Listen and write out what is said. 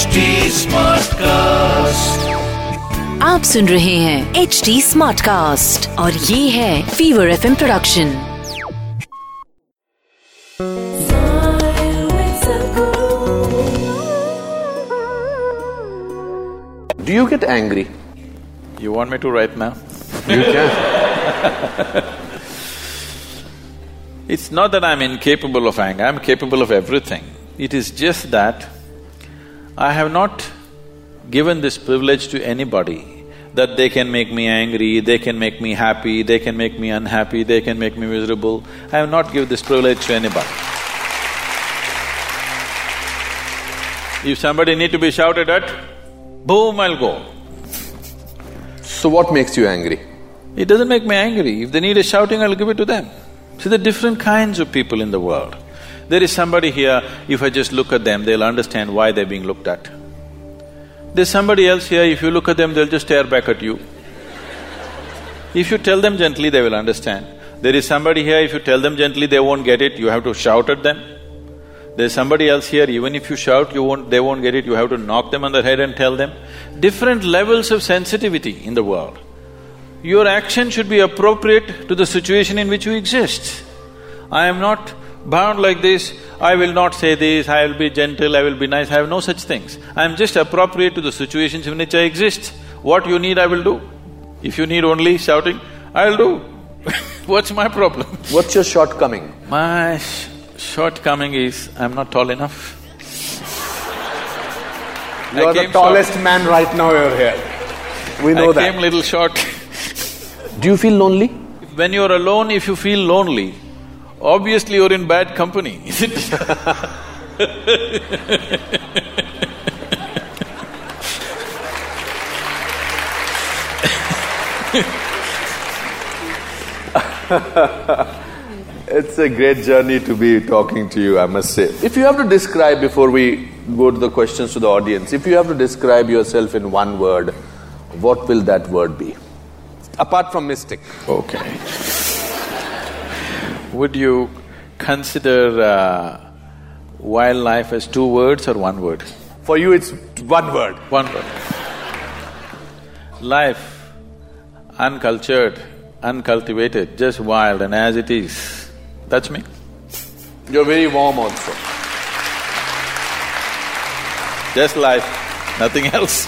HD Smartcast. आप सुन रहे हैं एच डी स्मार्ट कास्ट और ये है fever F production Do you get angry? You want me to write now? You can. It's not that I'm incapable of anger, I'm capable of everything. It is just that I have not given this privilege to anybody that they can make me angry, they can make me happy, they can make me unhappy, they can make me miserable. I have not given this privilege to anybody. If somebody need to be shouted at, boom, I'll go. So what makes you angry? It doesn't make me angry. If they need a shouting, I'll give it to them. See, there are different kinds of people in the world. There is somebody here, if I just look at them, they'll understand why they're being looked at. There's somebody else here, if you look at them, they'll just stare back at you. If you tell them gently, they will understand. There is somebody here, if you tell them gently, they won't get it, you have to shout at them. There's somebody else here, even if you shout, you won't… they won't get it, you have to knock them on the head and tell them. Different levels of sensitivity in the world. Your action should be appropriate to the situation in which you exist. I am not bound like this, I will not say this, I will be gentle, I will be nice, I have no such things. I am just appropriate to the situations in which I exist. What you need, I will do. If you need only shouting, I'll do. What's my problem? What's your shortcoming? My sh- shortcoming is, I'm not tall enough. You are the tallest man right now you're here. We know I that. came little short. Do you feel lonely? when you're alone, if you feel lonely, obviously you're in bad company, isn't it? It's a great journey to be talking to you, I must say. If you have to describe, before we go to the questions to the audience, if you have to describe yourself in one word, what will that word be? Apart from mystic. Okay. Would you consider uh, wildlife as two words or one word? For you, it's one word. One word. Life, uncultured, uncultivated, just wild and as it is. That's me. You're very warm also. Just life, nothing else.